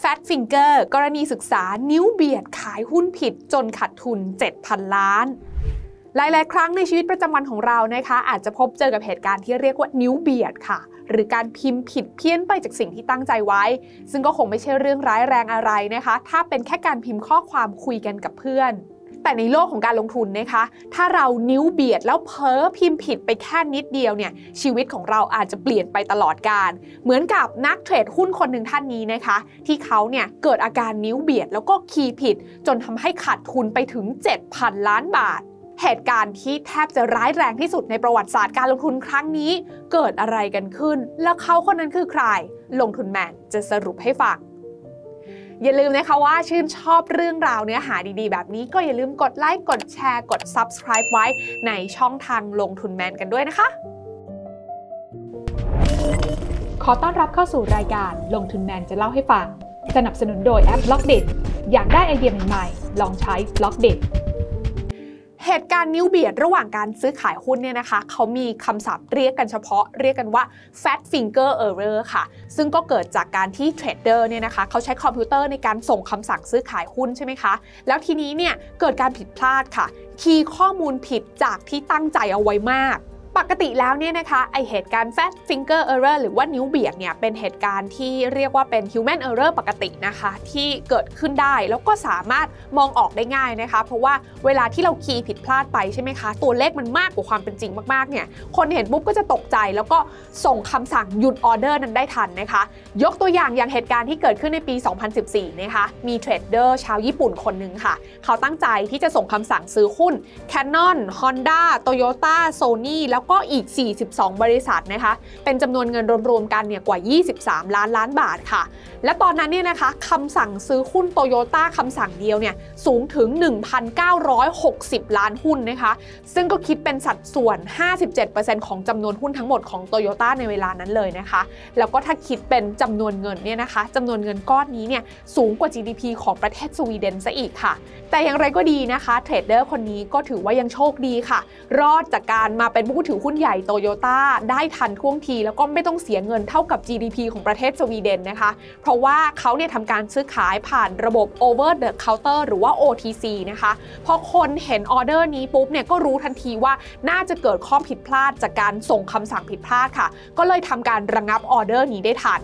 Fat Finger กรณีศึกษานิ้วเบียดขายหุ้นผิดจนขาดทุน 7,000 ล้านหลาย ๆ ครั้งในชีวิตประจำวันของเรานะคะ อาจจะพบเจอกับเหตุการณ์ที่เรียกว่านิ้วเบียดค่ะ หรือการพิมพ์ผิดเพี้ยนไปจากสิ่งที่ตั้งใจไว้ ซึ่งก็คงไม่ใช่เรื่องร้ายแรงอะไรนะคะ ถ้าเป็นแค่การพิมพ์ข้อความคุยกันกับเพื่อน แต่ในโลกของการลงทุนนะคะ ถ้าเรานิ้วเบียดแล้วเพ้อพิมพ์ผิดไปแค่นิดเดียวเนี่ยชีวิตของเราอาจจะเปลี่ยนไปตลอดการ เหมือนกับนักเทรดหุ้นคนหนึ่งท่านนี้นะคะ ที่เขาเนี่ยเกิดอาการนิ้วเบียดแล้วก็คีย์ผิด จนทำให้ขาดทุนไปถึง 7,000 ล้านบาทเหตุการณ์ที่แทบจะร้ายแรงที่สุดในประวัติศาสตร์การลงทุนครั้งนี้ เกิดอะไรกันขึ้น แล้วเขาคนนั้นคือใคร ลงทุนแมนจะสรุปให้ฟัง อย่าลืมนะคะว่าชื่นชอบเรื่องราวเนื้อหาดีๆ แบบนี้ก็อย่าลืมกดไลค์ กดแชร์ กด Subscribe ไว้ในช่องทางลงทุนแมนกันด้วยนะคะ ขอต้อนรับเข้าสู่รายการลงทุนแมนจะเล่าให้ฟัง สนับสนุนโดยแอป Blockdit อยากได้ไอเดียใหม่ๆ ลองใช้ Blockdit เหตุการณ์นิ้วเบียดระหว่างการซื้อขายหุ้นเนี่ยนะคะเขามีคำศัพท์เรียกกันเฉพาะเรียกกันว่า fat finger error ค่ะ ซึ่งก็เกิดจากการที่เทรดเดอร์เนี่ยนะคะเขาใช้คอมพิวเตอร์ในการส่งคำสั่งซื้อขายหุ้นใช่ไหมคะ แล้วทีนี้เนี่ยเกิดการผิดพลาดค่ะ คีย์ข้อมูลผิดจากที่ตั้งใจเอาไว้มาก ปกติแล้วเนี่ยนะคะไอเหตุการณ์ fat finger error หรือว่านิ้วเบียดเนี่ยเป็นเหตุการณ์ที่เรียกว่าเป็น human error ปกตินะคะที่เกิดขึ้นได้แล้วก็สามารถมองออกได้ง่ายนะคะ เพราะว่าเวลาที่เราคีย์ผิดพลาดไปใช่ไหมคะ ตัวเลขมันมากกว่าความเป็นจริงมากๆเนี่ยคนเห็นปุ๊บก็จะตกใจ แล้วก็ส่งคำสั่งหยุดออเดอร์นั้นได้ทันนะคะ ยกตัวอย่างอย่างเหตุการณ์ที่เกิดขึ้นในปี 2014 นะคะมีเทรดเดอร์ชาวญี่ปุ่นคนหนึ่งค่ะ เขาตั้งใจที่จะส่งคำสั่งซื้อหุ้น Canon Honda Toyota Sony แล้วก็อีก 42 บริษัทนะคะ เป็นจำนวนเงินรวมๆกันเนี่ยกว่า 23 ล้านล้านบาทค่ะ และตอนนั้นเนี่ยนะคะคำสั่งซื้อหุ้นโตโยต้าคำสั่งเดียวเนี่ยสูงถึง 1,960 ล้านหุ้นนะคะ ซึ่งก็คิดเป็นสัดส่วน 57%ของจำนวนหุ้นทั้งหมดของโตโยต้าในเวลานั้นเลยนะคะ แล้วก็ถ้าคิดเป็นจำนวนเงินเนี่ยนะคะจำนวนเงินก้อนนี้เนี่ยสูงกว่า GDP ของประเทศสวีเดนซะอีกค่ะ แต่อย่างไรก็ดีนะคะเทรดเดอร์คนนี้ก็ถือว่ายังโชคดีค่ะ รอดจากการมาเป็นผู้ถือหุ้นใหญ่โตโยต้าได้ทันท่วงที แล้วก็ไม่ต้องเสียเงินเท่ากับ GDP ของประเทศสวีเดนนะคะ เพราะว่าเขาเนี่ยทำการซื้อขายผ่านระบบ over the counter หรือว่า OTC นะคะพอคนเห็นออเดอร์นี้ปุ๊บเนี่ยก็รู้ทันทีว่าน่าจะเกิดข้อผิดพลาดจากการส่งคำสั่งผิดพลาดค่ะ ก็เลยทำการระงับออเดอร์นี้ได้ทัน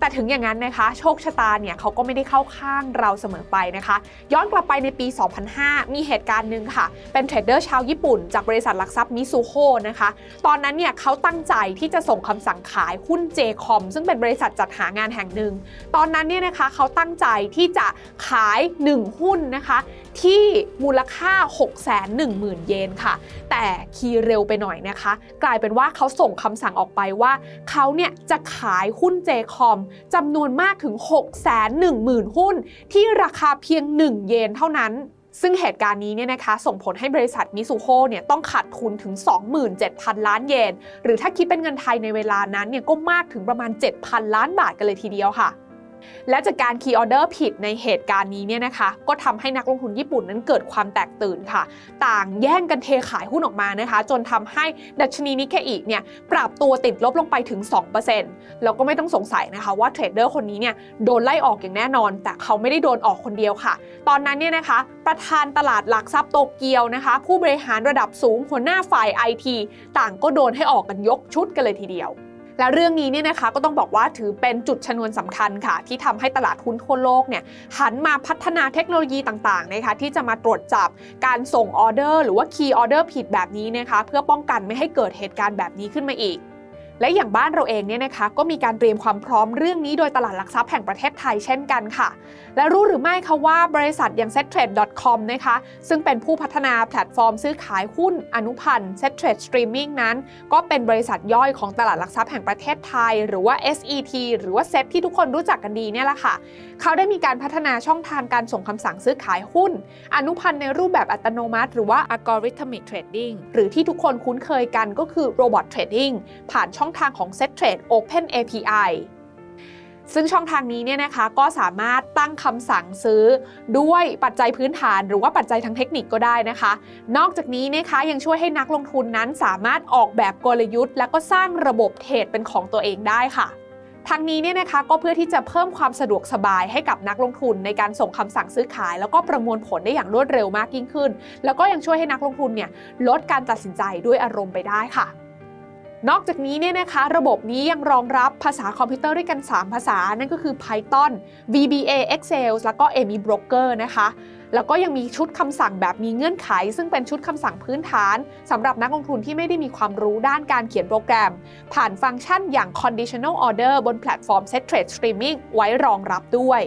แต่ถึงอย่างนั้นนะคะ โชคชะตาเนี่ยเขาก็ไม่ได้เข้าข้างเราเสมอไปนะคะ ย้อนกลับไปในปี 2005 มีเหตุการณ์หนึ่งค่ะ เป็นเทรดเดอร์ชาวญี่ปุ่น จากบริษัทหลักทรัพย์มิซูโฮนะคะ ตอนนั้นเนี่ยเขาตั้งใจที่จะส่งคำสั่งขายหุ้น JCOM ซึ่งเป็นบริษัทจัดหางานแห่งหนึ่ง ตอนนั้นเนี่ยนะคะเขาตั้งใจที่จะขาย 1 หุ้นนะคะ ที่มูลค่า 610,000 เยนค่ะ แต่คีย์เร็วไปหน่อยนะคะ กลายเป็นว่าเขาส่งคำสั่งออกไปว่า เขาเนี่ยจะขายหุ้น JCOM จำนวนมากถึง 610,000 หุ้น ที่ราคาเพียง 1 เยนเท่านั้นซึ่งเหตุการณ์นี้เนี่ยนะคะส่งผลให้บริษัทมิซูโฮเนี่ยต้องขาดทุนถึง 27,000 ล้านเยน หรือถ้าคิดเป็นเงินไทยในเวลานั้นเนี่ยก็มากถึงประมาณ 7,000 ล้านบาทกันเลยทีเดียวค่ะ และจากการคีย์ออเดอร์ผิดในเหตุการณ์นี้เนี่ยนะคะ ก็ทำให้นักลงทุนญี่ปุ่นนั้นเกิดความแตกตื่นค่ะ ต่างแย่งกันเทขายหุ้นออกมานะคะ จนทำให้ดัชนีนิเคอิเนี่ยปรับตัวติดลบลงไปถึง 2%แล้วก็ไม่ต้องสงสัยนะคะว่าเทรดเดอร์คนนี้เนี่ยโดนไล่ออกอย่างแน่นอน แต่เขาไม่ได้โดนออกคนเดียวค่ะ ตอนนั้นเนี่ยนะคะ ประธานตลาดหลักทรัพย์โตเกียวนะคะ ผู้บริหารระดับสูงหัวหน้าฝ่ายไอทีต่างก็โดนให้ออกกันยกชุดกันเลยทีเดียว และเรื่องนี้เนี่ยนะคะก็ต้องบอกว่าถือเป็นจุดชนวนสำคัญค่ะ ที่ทำให้ตลาดหุ้นทั่วโลกเนี่ยหันมาพัฒนาเทคโนโลยีต่างๆนะคะที่จะมาตรวจจับการส่งออเดอร์ หรือว่าคีย์ออเดอร์ผิดแบบนี้นะคะเพื่อป้องกันไม่ให้เกิดเหตุการณ์แบบนี้ขึ้นมาอีก และอย่างบ้านเราเองเนี่ยนะคะก็มีการเตรียมความพร้อมเรื่องนี้โดยตลาดหลักทรัพย์แห่งประเทศไทยเช่นกันค่ะ และรู้หรือไม่คะว่าบริษัทอย่าง settrade.com นะคะ ซึ่งเป็นผู้พัฒนาแพลตฟอร์มซื้อขายหุ้นอนุพันธ์ settrade streaming นั้น ก็เป็นบริษัทย่อยของตลาดหลักทรัพย์แห่งประเทศไทย หรือว่า SET หรือว่า SET ที่ทุกคนรู้จักกันดีเนี่ยแหละค่ะ เขาได้มีการพัฒนาช่องทางการส่งคำสั่งซื้อขายหุ้น อนุพันธ์ในรูปแบบอัตโนมัติ หรือว่า algorithmic trading หรือที่ทุกคนคุ้นเคยกันก็คือ robot trading ผ่านช่ององทางของ settrade open API ซึ่งช่องทางนี้เนี่ยนะคะก็สามารถตั้งคำสั่งซื้อด้วยปัจจัยพื้นฐานหรือว่าปัจจัยทางเทคนิคก็ได้นะคะ นอกจากนี้นะคะยังช่วยให้นักลงทุนนั้นสามารถออกแบบกลยุทธ์ และก็สร้างระบบเทรดเป็นของตัวเองได้ค่ะทางนี้เนี่ยนะคะก็เพื่อที่จะเพิ่มความสะดวกสบายให้กับนักลงทุนในการส่งคำสั่งซื้อขาย แล้วก็ประมวลผลได้อย่างรวดเร็วมากยิ่งขึ้น แล้วก็ยังช่วยให้นักลงทุนเนี่ยลดการตัดสินใจด้วยอารมณ์ไปได้ค่ะ นอกจากนี้เนี่ยนะคะระบบนี้ยังรองรับภาษาคอมพิวเตอร์ด้วยกัน 3 ภาษา นั่นก็คือ Python VBA Excel แล้วก็ AmiBroker นะคะ แล้วก็ยังมีชุดคำสั่งแบบมีเงื่อนไข ซึ่งเป็นชุดคำสั่งพื้นฐานสำหรับนักลงทุนที่ไม่ได้มีความรู้ด้านการเขียนโปรแกรม ผ่านฟังก์ชันอย่าง conditional order บนแพลตฟอร์ม Settrade Streaming ไว้รองรับด้วย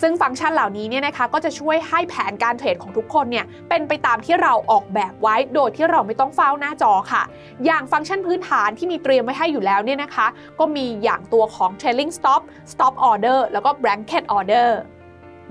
ซึ่งฟังก์ชันเหล่านี้เนี่ยนะคะก็จะช่วยให้แผนการเทรดของทุกคนเนี่ยเป็นไปตามที่เราออกแบบไว้ โดยที่เราไม่ต้องเฝ้าหน้าจอค่ะ อย่างฟังก์ชันพื้นฐานที่มีเตรียมไว้ให้อยู่แล้วเนี่ยนะคะ ก็มีอย่างตัวของ trailing stop stop order แล้วก็ blanket order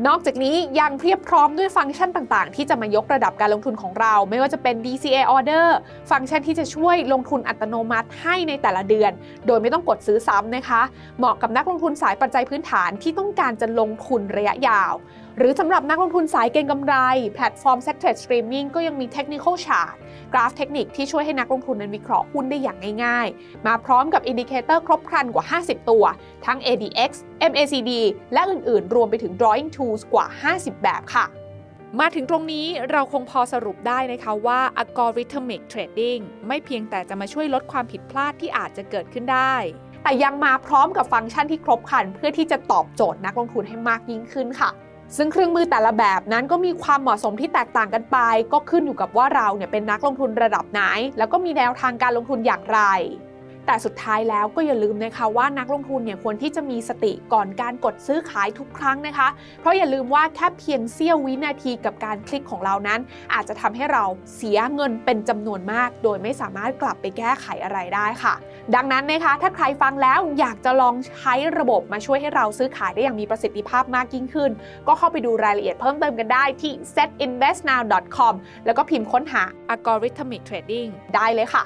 นอกจากนี้ยังเพียบพร้อมด้วยฟังก์ชันต่างๆ ที่จะมายกระดับการลงทุนของเรา ไม่ว่าจะเป็น DCA order ฟังก์ชันที่จะช่วยลงทุนอัตโนมัติให้ในแต่ละเดือน โดยไม่ต้องกดซื้อซ้ำนะคะ เหมาะกับนักลงทุนสายปัจจัยพื้นฐานที่ต้องการจะลงทุนระยะยาว หรือสำหรับนักลงทุนสายเก็งกำไร แพลตฟอร์ม Settrade Streaming ก็ยังมี Technical Chart กราฟเทคนิคที่ช่วยให้นักลงทุนนั้นวิเคราะห์หุ้นได้อย่างง่ายๆ มาพร้อมกับ indicator ครบครันกว่า 50 ตัว ทั้ง ADX MACD และอื่นๆ รวมไปถึง Drawing Tools กว่า 50 แบบค่ะ มาถึงตรงนี้เราคงพอสรุปได้นะคะว่า algorithmic trading ไม่เพียงแต่จะมาช่วยลดความผิดพลาดที่อาจจะเกิดขึ้นได้แต่ยังมาพร้อมกับฟังก์ชันที่ครบครัน เพื่อที่จะตอบโจทย์นักลงทุนให้มากยิ่งขึ้นค่ะ ซึ่งเครื่องมือแต่ละแบบนั้นก็มีความเหมาะสมที่แตกต่างกันไป ก็ขึ้นอยู่กับว่าเราเนี่ยเป็นนักลงทุนระดับไหน แล้วก็มีแนวทางการลงทุนอย่างไร แต่สุดท้ายแล้วก็อย่าลืมนะคะว่านักลงทุนเนี่ยควรที่จะมีสติก่อนการกดซื้อขายทุกครั้งนะคะ เพราะอย่าลืมว่าแค่เพียงเสี้ยววินาทีกับการคลิกของเรานั้น อาจจะทำให้เราเสียเงินเป็นจำนวนมาก โดยไม่สามารถกลับไปแก้ไขอะไรได้ค่ะ ดังนั้นนะคะ ถ้าใครฟังแล้วอยากจะลองใช้ระบบมาช่วยให้เราซื้อขายได้อย่างมีประสิทธิภาพมากยิ่งขึ้น ก็เข้าไปดูรายละเอียดเพิ่มเติมกันได้ที่ setinvestnow.com แล้วก็พิมพ์ค้นหา algorithmic trading ได้เลยค่ะ